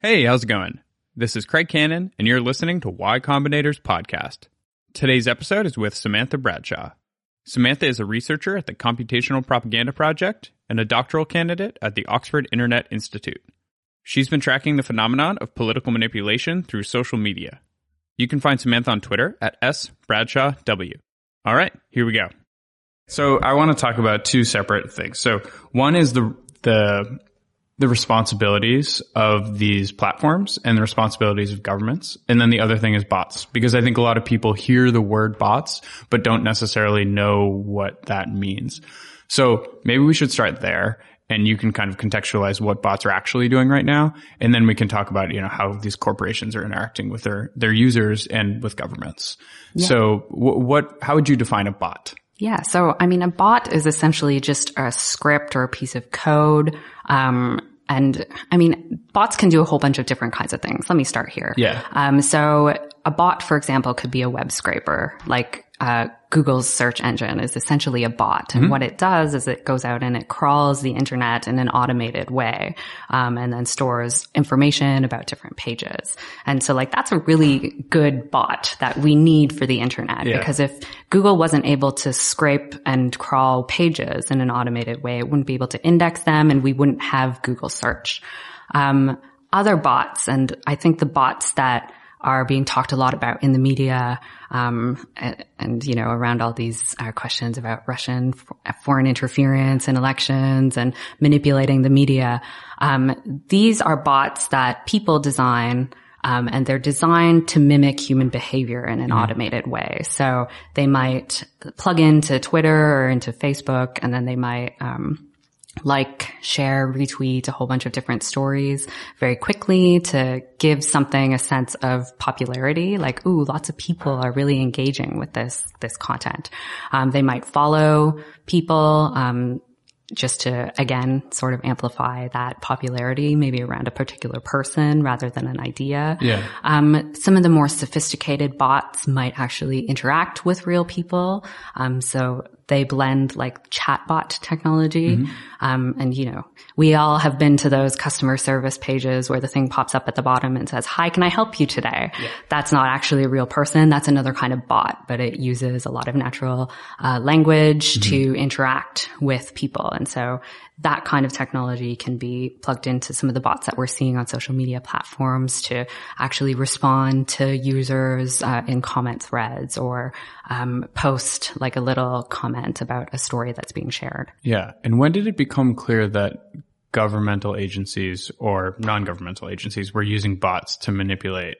Hey, how's it going? This is Craig Cannon, and you're listening to Y Combinator's podcast. Today's episode is with Samantha Bradshaw. Samantha is a researcher at the Computational Propaganda Project and a doctoral candidate at the Oxford Internet Institute. She's been tracking the phenomenon of political manipulation through social media. You can find Samantha on Twitter at sbradshaww. All right, here we go. So I want to talk about two separate things. So one is the the the responsibilities of these platforms and the responsibilities of governments. And then the other thing is bots, because I think a lot of people hear the word bots, but don't necessarily know what that means. So maybe we should start there and you can kind of contextualize what bots are actually doing right now. And then we can talk about, you know, how these corporations are interacting with their, their users and with governments. Yeah. So w- what, how would you define a bot? Yeah. So, I mean, a bot is essentially just a script or a piece of code. Um, and I mean, bots can do a whole bunch of different kinds of things. Let me start here. Yeah. Um, so a bot, for example, could be a web scraper, like uh, Google's search engine is essentially a bot. And mm-hmm. what it does is it goes out and it crawls the internet in an automated way, um, and then stores information about different pages. And so like that's a really good bot that we need for the internet yeah. because if Google wasn't able to scrape and crawl pages in an automated way, it wouldn't be able to index them and we wouldn't have Google search. Um, other bots, and I think the bots that are being talked a lot about in the media, um, and, and, you know, around all these uh, questions about Russian foreign interference in elections and manipulating the media. Um, these are bots that people design. Um, and they're designed to mimic human behavior in an mm. automated way. So they might plug into Twitter or into Facebook, and then they might um, like, share, retweet a whole bunch of different stories very quickly to give something a sense of popularity. Like, ooh, lots of people are really engaging with this, this content. Um, they might follow people, um, just to again sort of amplify that popularity maybe around a particular person rather than an idea yeah um, some of the more sophisticated bots might actually interact with real people um, so they blend like chatbot technology. Mm-hmm. Um, and you know, we all have been to those customer service pages where the thing pops up at the bottom and says, hi, can I help you today? Yeah. That's not actually a real person. That's another kind of bot, but it uses a lot of natural uh, language mm-hmm. to interact with people. And so that kind of technology can be plugged into some of the bots that we're seeing on social media platforms to actually respond to users uh, in comment threads or um, post like a little comment about a story that's being shared. Yeah. And when did it become clear that governmental agencies or non-governmental agencies were using bots to manipulate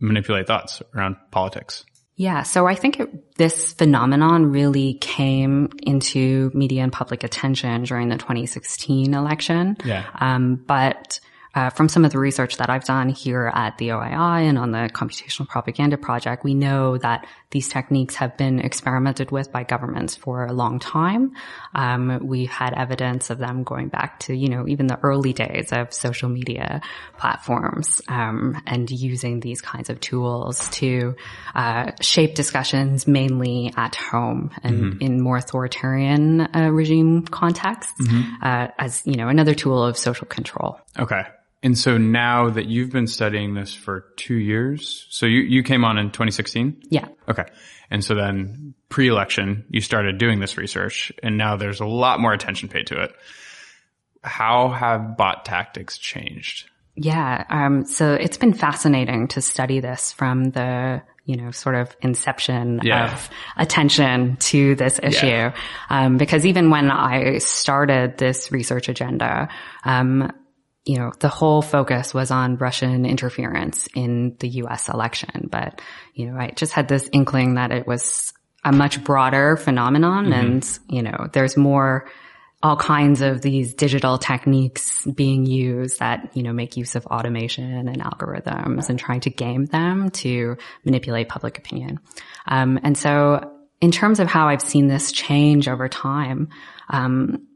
manipulate thoughts around politics? Yeah. So I think it, this phenomenon really came into media and public attention during the 2016 election. Yeah. Um, but uh, from some of the research that I've done here at the OII and on the Computational Propaganda Project, we know that these techniques have been experimented with by governments for a long time. Um, we've had evidence of them going back to, you know, even the early days of social media platforms um, and using these kinds of tools to uh, shape discussions mainly at home and mm-hmm. in more authoritarian uh, regime contexts mm-hmm. Uh, as, you know, another tool of social control. Okay. And so now that you've been studying this for two years, so you, you came on in 2016? Yeah. Okay. And so then pre-election, you started doing this research and now there's a lot more attention paid to it. How have bot tactics changed? Yeah. Um, so it's been fascinating to study this from the, you know, sort of inception yeah. of attention to this issue. Yeah. Um, because even when I started this research agenda, um, you know, the whole focus was on Russian interference in the US election. But, you know, I just had this inkling that it was a much broader phenomenon mm-hmm. and, you know, there's more, all kinds of these digital techniques being used that, you know, make use of automation and algorithms and trying to game them to manipulate public opinion. Um, and so in terms of how I've seen this change over time, um,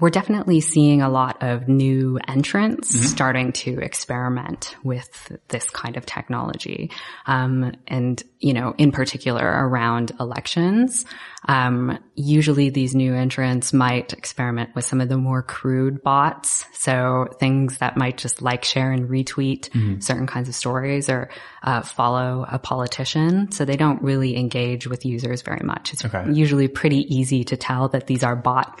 we're definitely seeing a lot of new entrants mm-hmm. starting to experiment with this kind of technology. Um, and, you know, in particular around elections. Um, usually these new entrants might experiment with some of the more crude bots. So things that might just like, share and retweet mm-hmm. certain kinds of stories or, uh, follow a politician. So they don't really engage with users very much. It's okay. usually pretty easy to tell that these are bot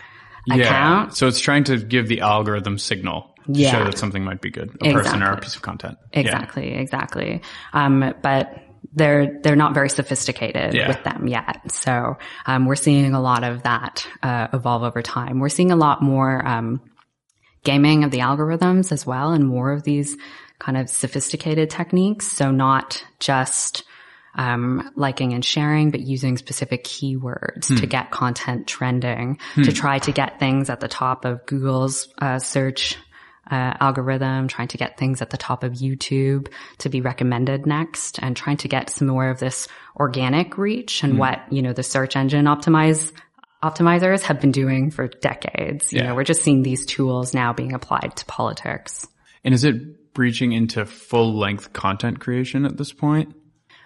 yeah. account. So it's trying to give the algorithm signal to yeah. show that something might be good, a exactly. person or a piece of content. Exactly, yeah. exactly. Um, but they're they're not very sophisticated yeah. with them yet. So um, we're seeing a lot of that uh, evolve over time. We're seeing a lot more um, gaming of the algorithms as well, and more of these kind of sophisticated techniques. So not just um, liking and sharing, but using specific keywords hmm. to get content trending, hmm. to try to get things at the top of Google's uh, search uh, algorithm, trying to get things at the top of YouTube to be recommended next, and trying to get some more of this organic reach and hmm. what you know the search engine optimize optimizers have been doing for decades. You yeah. know, we're just seeing these tools now being applied to politics. And is it breaching into full length content creation at this point?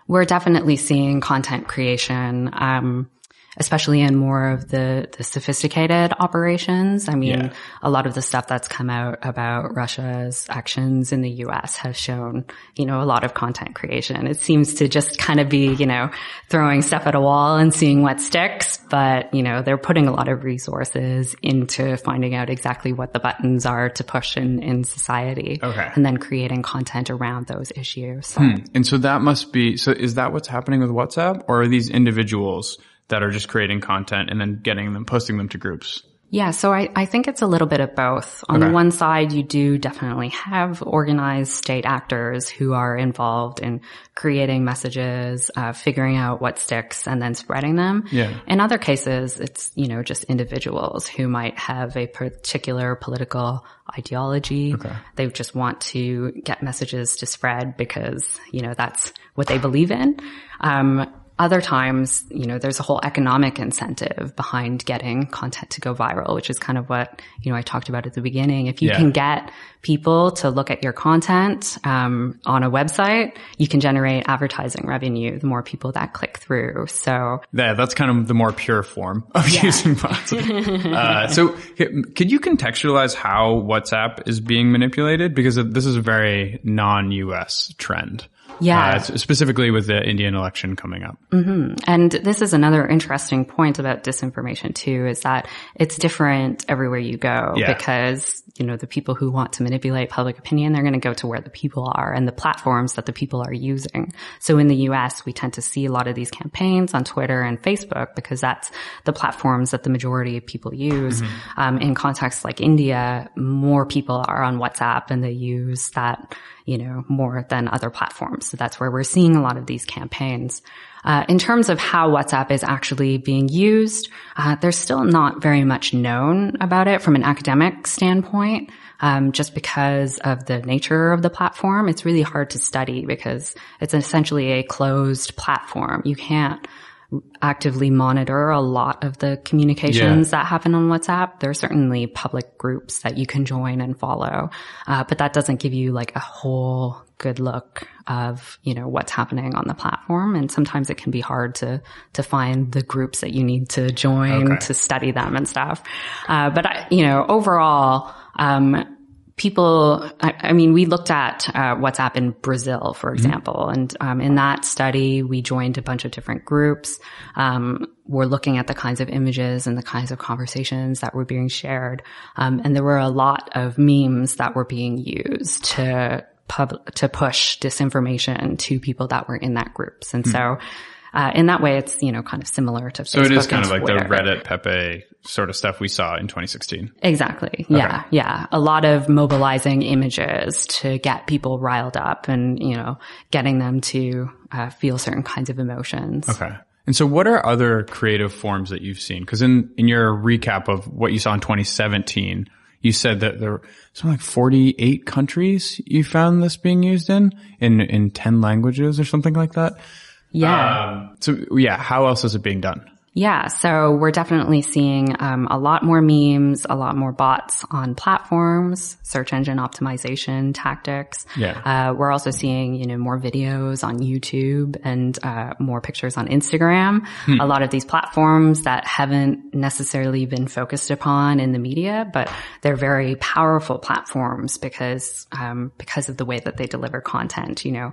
We're definitely seeing content creation, um, especially in more of the, the sophisticated operations. I mean, yeah. a lot of the stuff that's come out about Russia's actions in the US has shown, you know, a lot of content creation. It seems to just kind of be, you know, throwing stuff at a wall and seeing what sticks, but, you know, they're putting a lot of resources into finding out exactly what the buttons are to push in, in society. Okay. And then creating content around those issues. So. Hmm. And so that must be, so is that what's happening with WhatsApp or are these individuals that are just creating content and then getting them, posting them to groups? Yeah, so I, I think it's a little bit of both. On okay. the one side, you do definitely have organized state actors who are involved in creating messages, uh, figuring out what sticks and then spreading them. Yeah. In other cases, it's, you know, just individuals who might have a particular political ideology. Okay. They just want to get messages to spread because, you know, that's what they believe in. Um, other times, you know, there's a whole economic incentive behind getting content to go viral, which is kind of what, you know, I talked about at the beginning. If you yeah. can get people to look at your content, um, on a website, you can generate advertising revenue, the more people that click through. So. Yeah, that's kind of the more pure form of yeah. using bots. uh, so could you contextualize how WhatsApp is being manipulated? Because this is a very non-US trend. Yeah. Uh, specifically with the Indian election coming up. Mm-hmm. And this is another interesting point about disinformation too, is that it's different everywhere you go yeah. because, you know, the people who want to manipulate public opinion, they're going to go to where the people are and the platforms that the people are using. So in the US, we tend to see a lot of these campaigns on Twitter and Facebook because that's the platforms that the majority of people use. Mm-hmm. Um, in contexts like India, more people are on WhatsApp and they use that you know, more than other platforms. So that's where we're seeing a lot of these campaigns. Uh, in terms of how WhatsApp is actually being used, uh, there's still not very much known about it from an academic standpoint. Um, just because of the nature of the platform, it's really hard to study because it's essentially a closed platform. You can't actively monitor a lot of the communications yeah. that happen on WhatsApp. There are certainly public groups that you can join and follow, uh, but that doesn't give you like a whole good look of you know what's happening on the platform. And sometimes it can be hard to to find the groups that you need to join okay. to study them and stuff. Uh, but I, you know overall. Um, people, I, I, mean, we looked at uh, WhatsApp in Brazil, for mm-hmm. example, mm-hmm. and um, in that study, we joined a bunch of different groups. Um, we're looking at the kinds of images and the kinds of conversations that were being shared, um, and there were a lot of memes that were being used to pub to push disinformation to people that were in that groups, and mm-hmm. so uh, in that way, it's, you know, kind of similar to So it is kind of like Twitter. the Reddit Pepe sort of stuff we saw in 2016. Exactly. Yeah. Okay. Yeah. A lot of mobilizing images to get people riled up and, you know, getting them to uh, feel certain kinds of emotions. Okay. And so what are other creative forms that you've seen? Cause in, in your recap of what you saw in 2017, you said that there were something like 48 countries you found this being used in, in, in 10 languages or something like that. Yeah. Um, so yeah, how else is it being done? Yeah, so we're definitely seeing um, a lot more memes, a lot more bots on platforms, search engine optimization tactics. Yeah. Uh, we're also seeing, you know, more videos on YouTube and uh, more pictures on Instagram. A lot of these platforms that haven't necessarily been focused upon in the media, but they're very powerful platforms because um, because of the way that they deliver content. You know,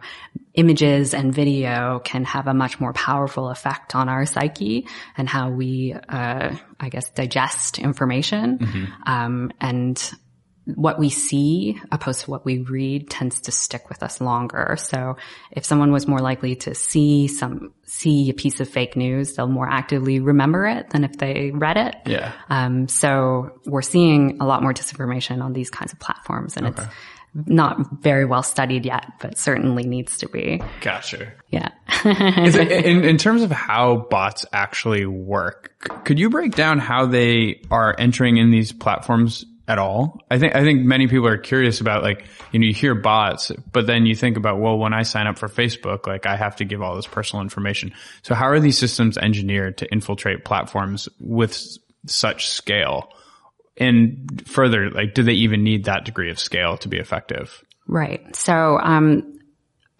images and video can have a much more powerful effect on our psyche and how we, uh, I guess, digest information. Um, and what we see opposed to what we read tends to stick with us longer. So if someone was more likely to see some, see a piece of fake news, they'll more actively remember it than if they read it. Yeah. Um, so we're seeing a lot more disinformation on these kinds of platforms and it's not very well studied yet, but certainly needs to be. Gotcha. Yeah. It, in, in terms of how bots actually work, could you break down how they are entering in these platforms at all? I think, I think many people are curious about like, you know, you hear bots, but then you think about, well, when I sign up for Facebook, like I have to give all this personal information. So how are these systems engineered to infiltrate platforms with such scale? And further, like, do they even need that degree of scale to be effective? Right. So, um,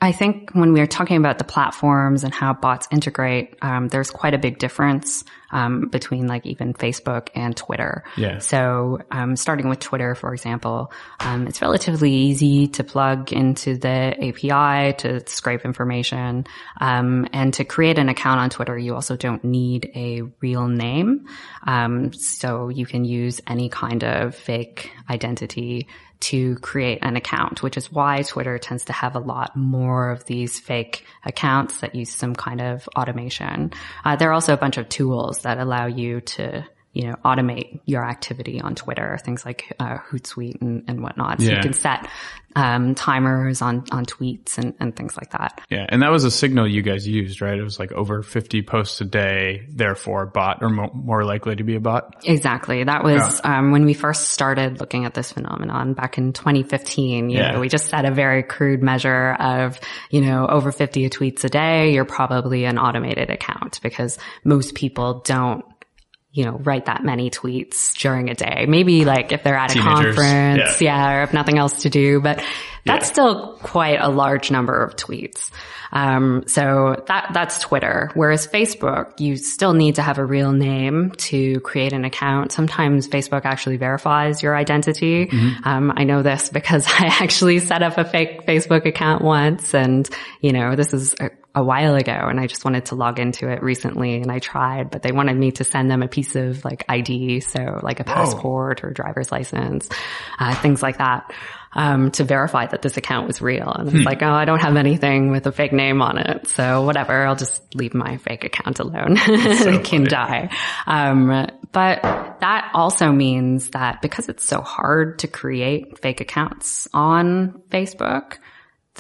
I think when we're talking about the platforms and how bots integrate, um, there's quite a big difference um, between like even Facebook and Twitter. Yeah. So, um, starting with Twitter, for example, um, it's relatively easy to plug into the API to scrape information, um, and to create an account on Twitter. You also don't need a real name, um, so you can use any kind of fake identity to create an account, which is why Twitter tends to have a lot more of these fake accounts that use some kind of automation. Uh, there are also a bunch of tools that allow you to, you know, automate your activity on Twitter, things like uh, Hootsuite and, and whatnot. So Yeah. you can set um, timers on on tweets and, and things like that. Yeah, and that was a signal you guys used, right? It was like over 50 posts a day, therefore bot or mo- more likely to be a bot. Exactly. That was um, when we first started looking at this phenomenon back in 2015. You Yeah. know, we just set a very crude measure of, you know, over 50 tweets a day. You're probably an automated account because most people don't you know, write that many tweets during a day. Maybe like if they're at a conference, yeah. yeah. or if nothing else to do, but that's Yeah. still quite a large number of tweets. Um, so that, that's Twitter. Whereas Facebook, you still need to have a real name to create an account. Sometimes Facebook actually verifies your identity. Um, I know this because I actually set up a fake Facebook account once and, you know, this is a, a while ago and I just wanted to log into it recently and I tried, but they wanted me to send them a piece of like ID. So like a passport or driver's license, uh, things like that. Um, to verify that this account was real. And it's like, oh, I don't have anything with a fake name on it. So whatever, I'll just leave my fake account alone. it can die. Um, but that also means that because it's so hard to create fake accounts on Facebook,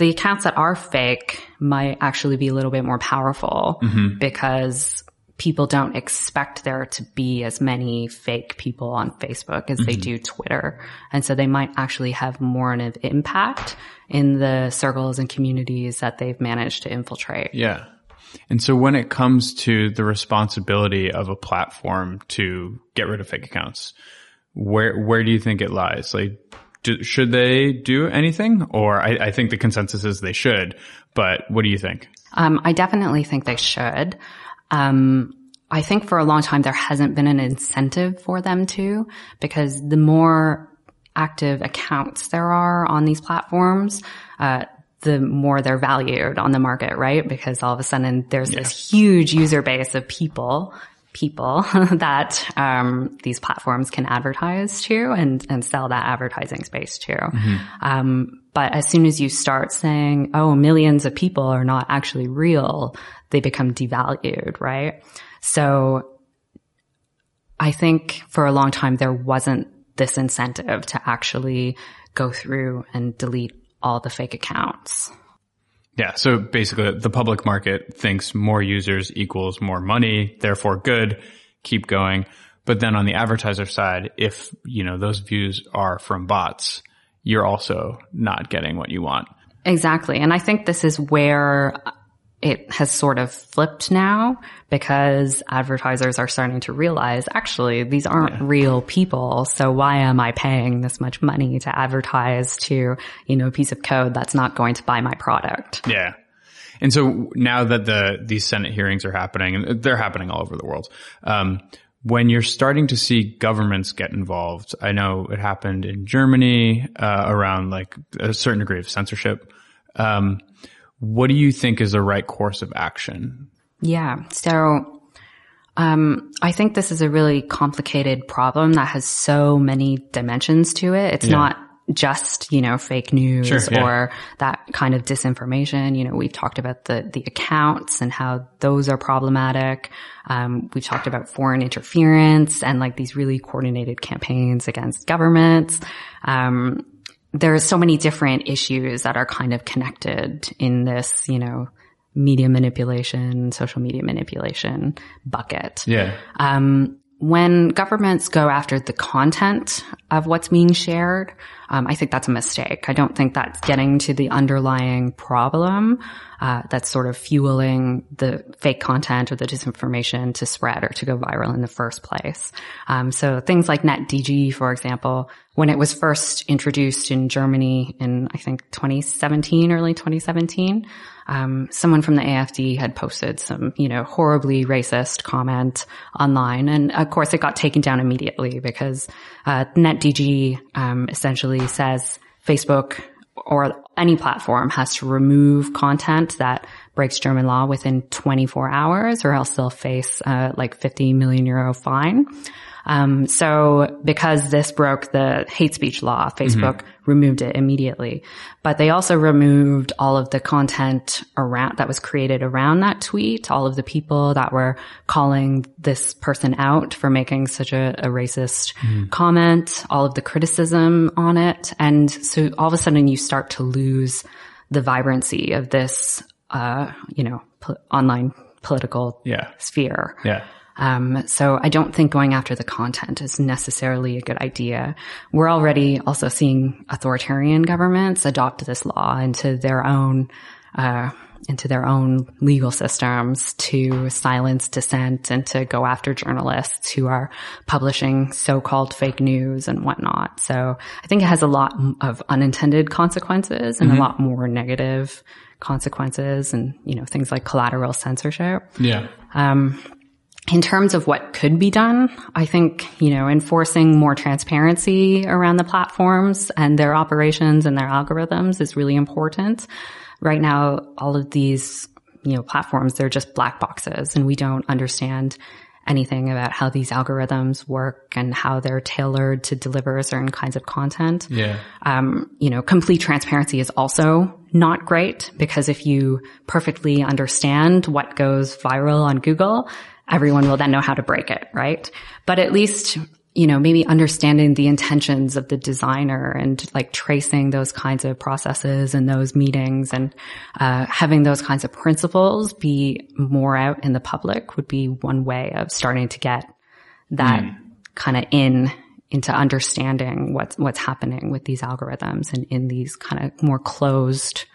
the accounts that are fake might actually be a little bit more powerful mm-hmm. because people don't expect there to be as many fake people on Facebook as they mm-hmm. do Twitter. And so they might actually have more of an impact in the circles and communities that they've managed to infiltrate. Yeah. And so when it comes to the responsibility of a platform to get rid of fake accounts, where, where do you think it lies? Like, do, should they do anything? Or I, I think the consensus is they should, but what do you think? Um, I definitely think they should. Um, I think for a long time there hasn't been an incentive for them to, because the more active accounts there are on these platforms, uh, the more they're valued on the market, right? Because all of a sudden there's this huge user base of people, people that um, these platforms can advertise to and and sell that advertising space to. Um, but as soon as you start saying, "Oh, millions of people are not actually real," they become devalued, right? So I think for a long time there wasn't this incentive to actually go through and delete all the fake accounts. Yeah. So basically the public market thinks more users equals more money, therefore good, keep going. But then on the advertiser side, if, you know, those views are from bots, you're also not getting what you want. Exactly. And I think this is where it has sort of flipped now because advertisers are starting to realize actually these aren't yeah. real people. So why am I paying this much money to advertise to, you know, a piece of code that's not going to buy my product? Yeah. And so now that the, these Senate hearings are happening and they're happening all over the world, um, when you're starting to see governments get involved, I know it happened in Germany, uh, around like a certain degree of censorship. Um, what do you think is the right course of action? Yeah. So, um, I think this is a really complicated problem that has so many dimensions to it. It's yeah. not just, you know, fake news sure, yeah. or that kind of disinformation. You know, we've talked about the, the accounts and how those are problematic. Um, we've talked about foreign interference and like these really coordinated campaigns against governments. Um, there's so many different issues that are kind of connected in this, you know, media manipulation, social media manipulation bucket. Yeah. Um, when governments go after the content of what's being shared, um, I think that's a mistake. I don't think that's getting to the underlying problem uh, that's sort of fueling the fake content or the disinformation to spread or to go viral in the first place. Um, so things like NetzDG, for example, when it was first introduced in Germany in I think 2017, early 2017, um, someone from the AFD had posted some, you know, horribly racist comment online, and of course it got taken down immediately because uh, NetzDG um, essentially says Facebook or any platform has to remove content that breaks German law within 24 hours, or else they'll face uh, like 50 million euro fine. Um, so because this broke the hate speech law, Facebook mm-hmm. removed it immediately. But they also removed all of the content around that was created around that tweet, all of the people that were calling this person out for making such a, a racist mm-hmm. comment, all of the criticism on it. And so all of a sudden you start to lose the vibrancy of this, uh, you know, po- online political yeah. sphere. Yeah. Um, so I don't think going after the content is necessarily a good idea. We're already also seeing authoritarian governments adopt this law into their own, uh, into their own legal systems to silence dissent and to go after journalists who are publishing so-called fake news and whatnot. So I think it has a lot of unintended consequences and mm-hmm. a lot more negative consequences and, you know, things like collateral censorship. Yeah. Um, in terms of what could be done, I think, you know, enforcing more transparency around the platforms and their operations and their algorithms is really important. Right now, all of these, you know, platforms, they're just black boxes and we don't understand anything about how these algorithms work and how they're tailored to deliver certain kinds of content. Yeah. Um, you know, complete transparency is also not great because if you perfectly understand what goes viral on Google, everyone will then know how to break it, right? But at least, you know, maybe understanding the intentions of the designer and like tracing those kinds of processes and those meetings and uh, having those kinds of principles be more out in the public would be one way of starting to get that mm. kind of in into understanding what's what's happening with these algorithms and in these kind of more closed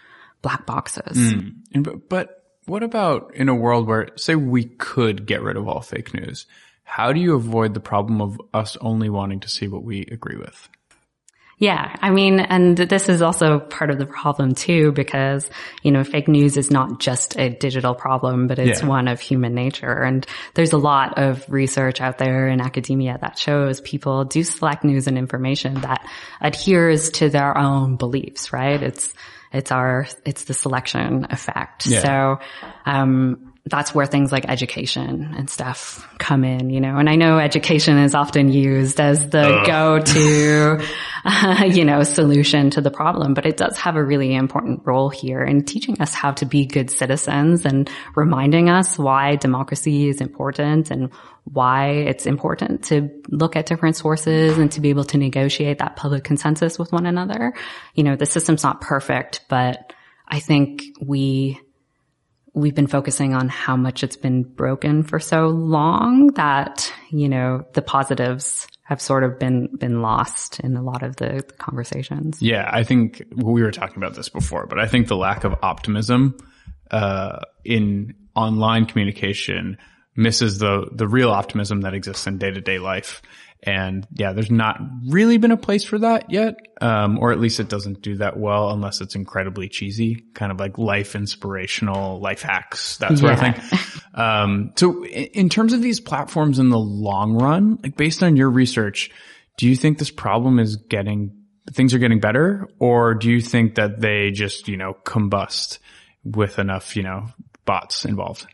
black boxes. Mm. but what about in a world where, say, we could get rid of all fake news? How do you avoid the problem of us only wanting to see what we agree with? Yeah. I mean, and this is also part of the problem too, because, you know, fake news is not just a digital problem, but it's yeah. one of human nature. And there's a lot of research out there in academia that shows people do select news and information that adheres to their own beliefs, right? It's, it's our, it's the selection effect. Yeah. So, um, that's where things like education and stuff come in, you know, and I know education is often used as the go-to, uh, you know, solution to the problem, but it does have a really important role here in teaching us how to be good citizens and reminding us why democracy is important and why it's important to look at different sources and to be able to negotiate that public consensus with one another. You know, the system's not perfect, but I think we we've been focusing on how much it's been broken for so long that, you know, the positives have sort of been, been lost in a lot of the, conversations. Yeah. I think we were talking about this before, but I think the lack of optimism uh, in online communication misses the the real optimism that exists in day to day life. And yeah, there's not really been a place for that yet, um, or at least it doesn't do that well unless it's incredibly cheesy, kind of like life inspirational, life hacks, that sort Yeah. of thing. Um, so in, in terms of these platforms in the long run, like based on your research, do you think this problem is getting things are getting better, or do you think that they just you know combust with enough you know bots involved?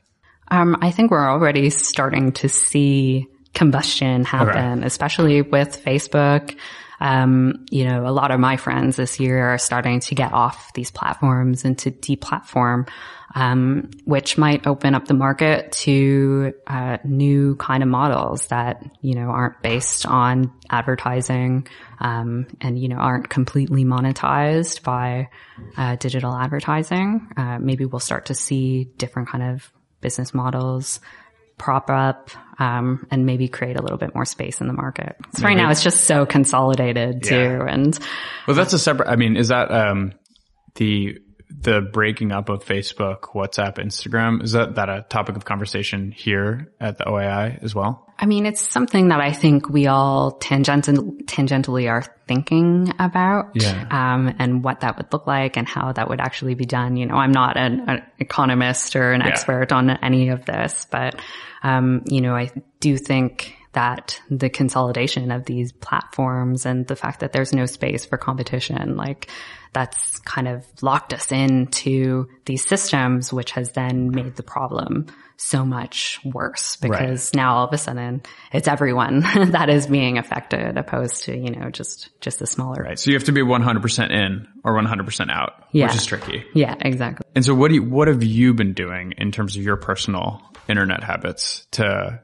Um, I think we're already starting to see combustion happen, especially with Facebook. Um, you know, a lot of my friends this year are starting to get off these platforms and to deplatform, um, which might open up the market to uh, new kind of models that you know aren't based on advertising um, and you know aren't completely monetized by uh, digital advertising. Uh, maybe we'll start to see different kind of business models prop up um, and maybe create a little bit more space in the market. 'Cause right now it's just so consolidated too, Yeah. and Well, that's a separate. I mean, is that um, the the breaking up of Facebook, WhatsApp, Instagram? Is that that a topic of conversation here at the OII as well? I mean, it's something that I think we all tangential, tangentially are thinking about, Yeah. um, and what that would look like and how that would actually be done. You know, I'm not an, an economist or an Yeah. expert on any of this, but, um, you know, I do think that the consolidation of these platforms and the fact that there's no space for competition, like that's kind of locked us into these systems, which has then made the problem so much worse because now all of a sudden it's everyone that is being affected opposed to, you know, just, just the smaller. Right. So you have to be 100% in or 100% out, Yeah. which is tricky. Yeah, exactly. And so what do you, what have you been doing in terms of your personal internet habits to,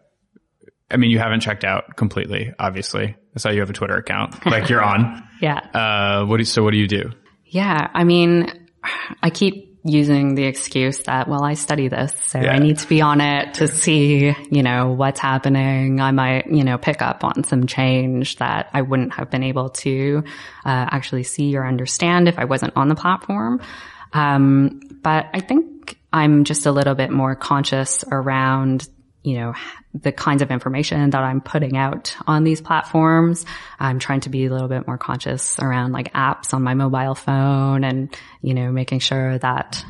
I mean, you haven't checked out completely, obviously. I saw you have a Twitter account, like you're on. Yeah. Uh, what do, so what do you do? Yeah. I mean, I keep using the excuse that, well, I study this, so Yeah. I need to be on it to see, you know, what's happening. I might, you know, pick up on some change that I wouldn't have been able to, uh, actually see or understand if I wasn't on the platform. Um, but I think I'm just a little bit more conscious around you know, the kinds of information that I'm putting out on these platforms. I'm trying to be a little bit more conscious around like apps on my mobile phone and, you know, making sure that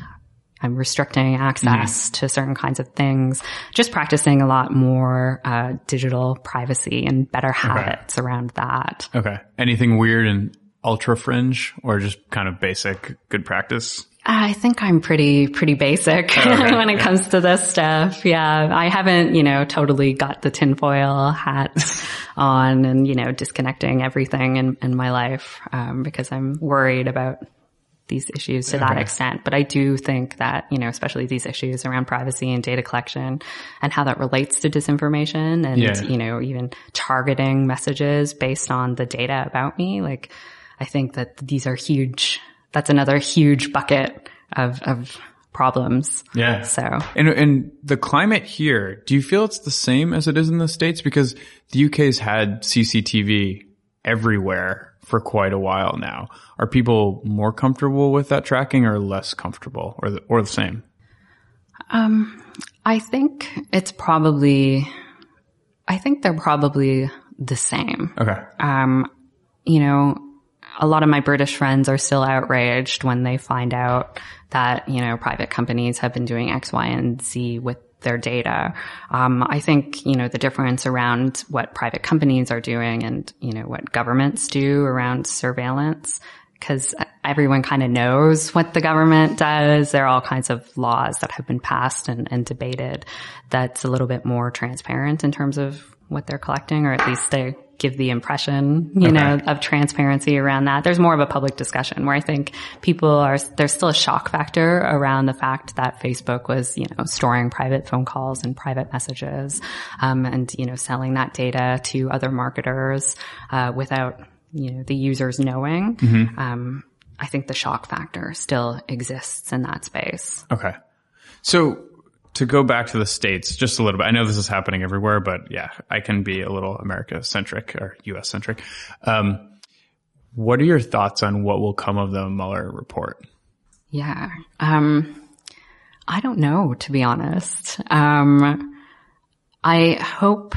I'm restricting access to certain kinds of things, just practicing a lot more, uh, digital privacy and better habits around that. Okay. Anything weird and ultra fringe or just kind of basic good practice? I think I'm pretty, pretty basic when it comes to this stuff. Yeah. I haven't, you know, totally got the tinfoil hat on and, you know, disconnecting everything in, in my life, um, because I'm worried about these issues to that extent. But I do think that, you know, especially these issues around privacy and data collection and how that relates to disinformation and, Yeah. you know, even targeting messages based on the data about me. Like, I think that these are huge, that's another huge bucket of, of problems. Yeah. So And, and the climate here, do you feel it's the same as it is in the States? Because the UK's had CCTV everywhere for quite a while now. Are people more comfortable with that tracking or less comfortable or the, or the same? Um, I think it's probably, I think they're probably the same. Okay. um, you know, a lot of my British friends are still outraged when they find out that, you know, private companies have been doing X, Y, and Z with their data. Um, I think, you know, the difference around what private companies are doing and, you know, what governments do around surveillance, because everyone kind of knows what the government does. There are all kinds of laws that have been passed and, and debated that's a little bit more transparent in terms of what they're collecting, or at least they give the impression, you know, of transparency around that. There's more of a public discussion where I think people are, there's still a shock factor around the fact that Facebook was, you know, storing private phone calls and private messages, um, and, you know, selling that data to other marketers, uh, without, you know, the users knowing. Um, I think the shock factor still exists in that space. Okay. So to go back to the States just a little bit, I know this is happening everywhere, but yeah, I can be a little America centric or US centric. Um, what are your thoughts on what will come of the Mueller report? Yeah. Um, I don't know, to be honest. Um, I hope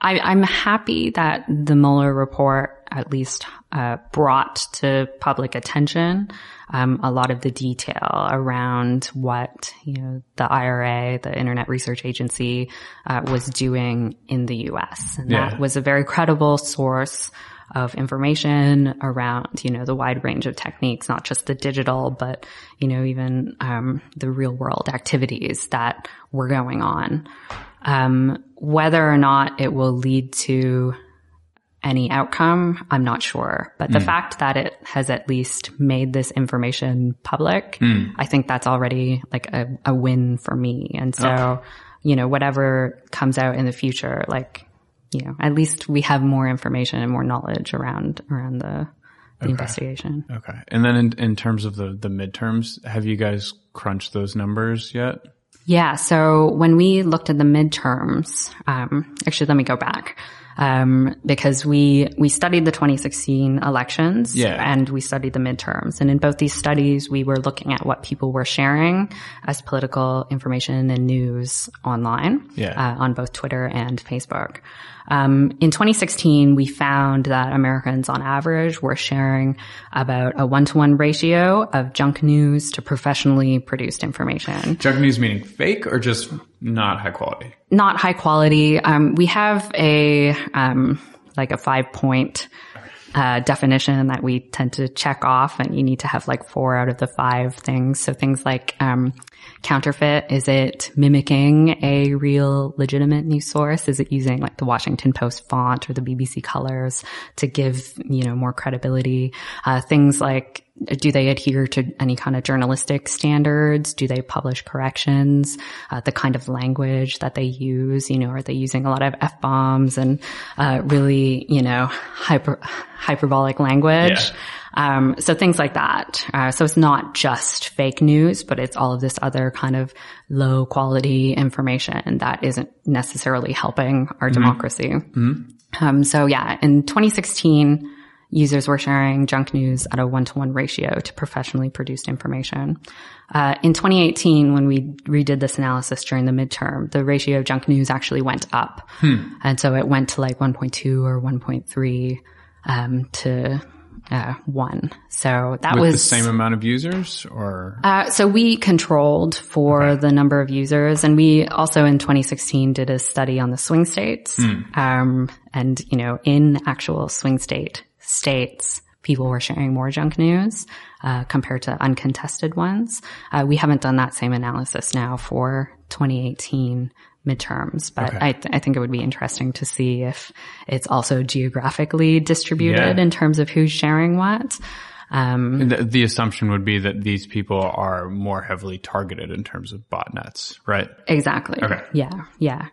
I, I'm happy that the Mueller report at least uh, brought to public attention um, a lot of the detail around what you know the IRA, the Internet Research Agency, uh, was doing in the U.S. and Yeah. that was a very credible source of information around you know the wide range of techniques, not just the digital, but you know even um, the real world activities that were going on. Um, whether or not it will lead to any outcome, I'm not sure. But the fact that it has at least made this information public, I think that's already like a, a win for me. And so, you know, whatever comes out in the future, like, you know, at least we have more information and more knowledge around, around the, the investigation. Okay. And then in, in terms of the, the midterms, have you guys crunched those numbers yet? Yeah. So when we looked at the midterms, um, actually, let me go back. Um, because we, we studied the 2016 elections Yeah. and we studied the midterms. And in both these studies, we were looking at what people were sharing as political information and news online, Yeah. uh, on both Twitter and Facebook. Um, in 2016, we found that Americans on average were sharing about a one-to-one ratio of junk news to professionally produced information Junk news meaning fake or just not high quality? not high quality. Um, we have a um, like a five point uh, definition that we tend to check off, and you need to have like four out of the five things. So things like um, counterfeit: is it mimicking a real legitimate news source? Is it using like the Washington Post font or the BBC colors to give you know more credibility? Uh, things like do they adhere to any kind of journalistic standards? Do they publish corrections? Uh, the kind of language that they use, you know, are they using a lot of f bombs and uh, really, you know, hyper hyperbolic language? Yeah. Um, so things like that. Uh, so it's not just fake news, but it's all of this other kind of low quality information that isn't necessarily helping our democracy. Um, so yeah, in 2016, users were sharing junk news at a one-to-one ratio to professionally produced information. Uh, in 2018, when we redid this analysis during the midterm, the ratio of junk news actually went up, and so it went to like 1.2 or 1.3 um, to uh, one. So that With was the same amount of users or? uh, so we controlled for the number of users and we also in 2016 did a study on the swing states. Um, and you know, in actual swing state states, people were sharing more junk news, uh, compared to uncontested ones. Uh, we haven't done that same analysis now for 2018 midterms, but Okay. I, th- I think it would be interesting to see if it's also geographically distributed Yeah. in terms of who's sharing what. Um, The, the assumption would be that these people are more heavily targeted in terms of botnets, right? Exactly. Okay. Yeah. Yeah.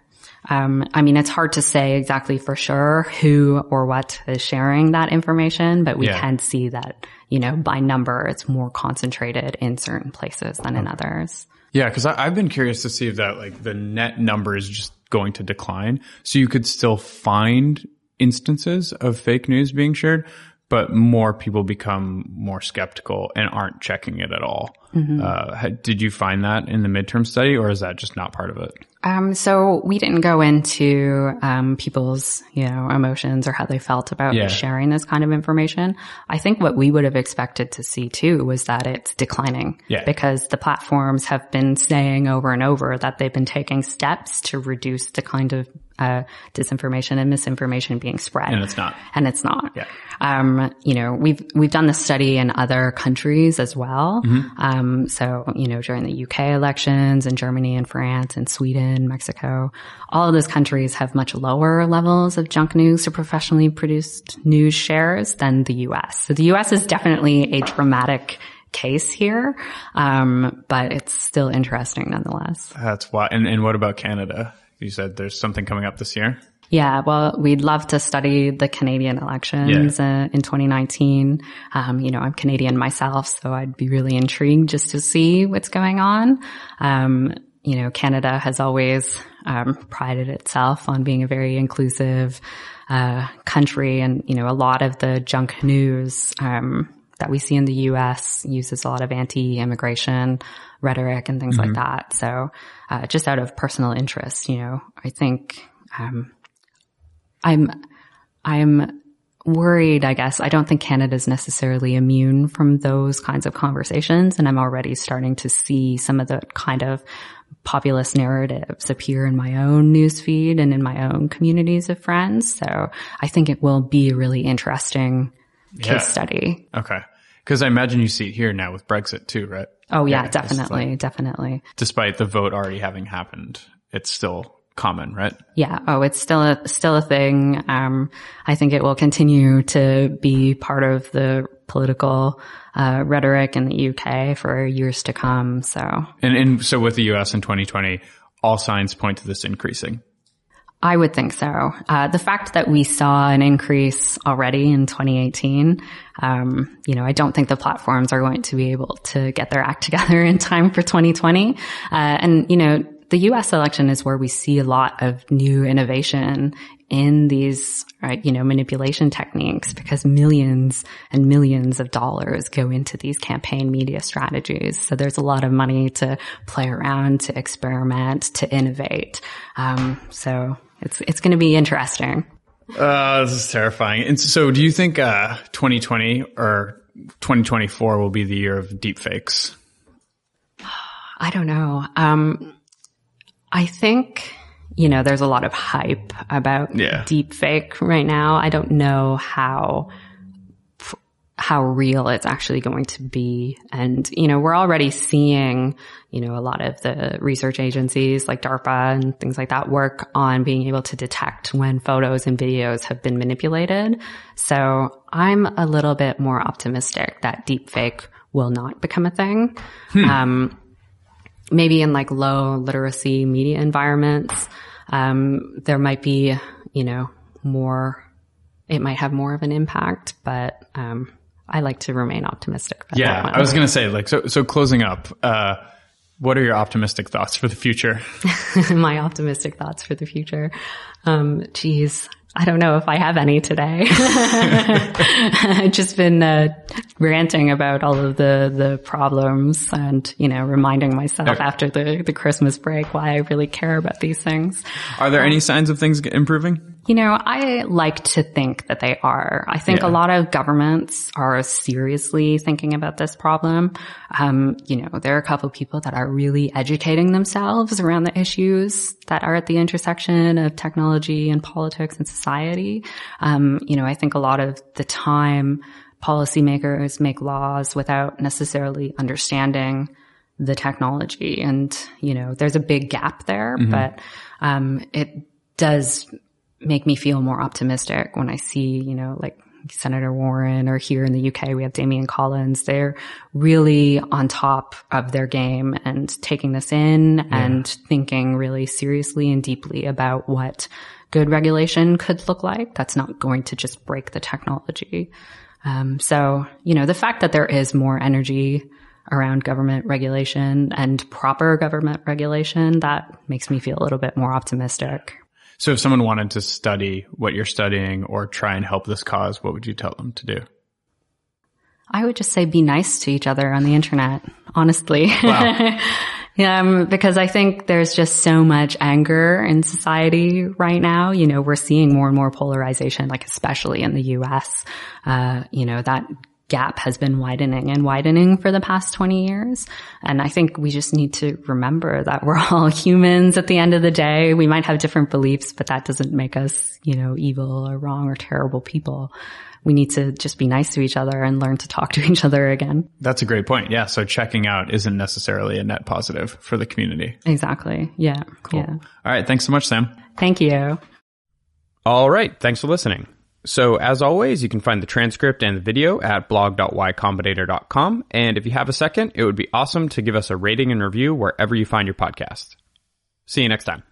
Um, I mean, it's hard to say exactly for sure who or what is sharing that information, but we Yeah. can see that, you know, by number, it's more concentrated in certain places than in others. Yeah, because I've been curious to see if that like the net number is just going to decline. So you could still find instances of fake news being shared, but more people become more skeptical and aren't checking it at all. Uh, did you find that in the midterm study, or is that just not part of it? Um, so we didn't go into um, people's, you know, emotions or how they felt about Yeah. sharing this kind of information. I think what we would have expected to see too was that it's declining Yeah. because the platforms have been saying over and over that they've been taking steps to reduce the kind of uh, disinformation and misinformation being spread, And it's not. and it's not. Yeah. Um, you know, we've we've done this study in other countries as well. Um, so you know, during the UK elections in Germany and France and Sweden, Mexico, all of those countries have much lower levels of junk news or professionally produced news shares than the US. So the US is definitely a dramatic case here, um, but it's still interesting nonetheless. That's why. And, and what about Canada? You said there's something coming up this year. Yeah, well, we'd love to study the Canadian elections uh, in 2019. Um, you know, I'm Canadian myself, so I'd be really intrigued just to see what's going on. Um, you know, Canada has always um, prided itself on being a very inclusive uh, country, and you know, a lot of the junk news um, that we see in the U.S. uses a lot of anti-immigration rhetoric and things mm-hmm. like that. So, uh, just out of personal interest, you know, I think um, I'm I'm worried, I guess. I don't think Canada is necessarily immune from those kinds of conversations. And I'm already starting to see some of the kind of populist narratives appear in my own newsfeed and in my own communities of friends. So I think it will be a really interesting yeah. case study. Okay. Cause I imagine you see it here now with Brexit too, right? Oh yeah, yeah definitely. Like, definitely. Despite the vote already having happened, it's still common, right? Yeah. Oh, it's still a, still a thing. Um, I think it will continue to be part of the political, uh, rhetoric in the UK for years to come. So. And, and so with the US in 2020, all signs point to this increasing. I would think so. Uh, the fact that we saw an increase already in 2018, um, you know, I don't think the platforms are going to be able to get their act together in time for 2020. Uh, and, you know, the US election is where we see a lot of new innovation in these, right, you know, manipulation techniques because millions and millions of dollars go into these campaign media strategies. So there's a lot of money to play around, to experiment, to innovate. Um, so it's, it's going to be interesting. Uh, this is terrifying. And so do you think, uh, 2020 or 2024 will be the year of deepfakes? I don't know. Um, I think, you know, there's a lot of hype about yeah. deep fake right now. I don't know how, how real it's actually going to be. And, you know, we're already seeing, you know, a lot of the research agencies like DARPA and things like that work on being able to detect when photos and videos have been manipulated. So I'm a little bit more optimistic that deepfake will not become a thing. Hmm. Um, maybe in like low literacy media environments, um, there might be, you know, more, it might have more of an impact, but, um, I like to remain optimistic. yeah. I was going to say like, so, so closing up, uh, what are your optimistic thoughts for the future? My optimistic thoughts for the future. Um, geez, I don't know if I have any today. I've just been uh, ranting about all of the the problems and you know reminding myself okay. after the the Christmas break why I really care about these things. Are there um, any signs of things improving? You know, I like to think that they are. I think yeah. a lot of governments are seriously thinking about this problem. Um, you know, there are a couple of people that are really educating themselves around the issues that are at the intersection of technology and politics and society. Um, you know, I think a lot of the time policymakers make laws without necessarily understanding the technology. And, you know, there's a big gap there, mm-hmm. but, um, it does make me feel more optimistic when I see, you know, like Senator Warren or here in the UK, we have Damian Collins. They're really on top of their game and taking this in yeah. and thinking really seriously and deeply about what good regulation could look like. That's not going to just break the technology. Um, so, you know, the fact that there is more energy around government regulation and proper government regulation, that makes me feel a little bit more optimistic. So if someone wanted to study what you're studying or try and help this cause, what would you tell them to do? I would just say be nice to each other on the internet, honestly. Wow. um, because I think there's just so much anger in society right now. You know, we're seeing more and more polarization, like especially in the US. Uh, you know, that gap has been widening and widening for the past 20 years. And I think we just need to remember that we're all humans at the end of the day. We might have different beliefs, but that doesn't make us, you know, evil or wrong or terrible people. We need to just be nice to each other and learn to talk to each other again. That's a great point. Yeah. So checking out isn't necessarily a net positive for the community. Exactly. Yeah. Cool. Yeah. All right. Thanks so much, Sam. Thank you. All right. Thanks for listening. So as always, you can find the transcript and the video at blog.ycombinator.com. And if you have a second, it would be awesome to give us a rating and review wherever you find your podcast. See you next time.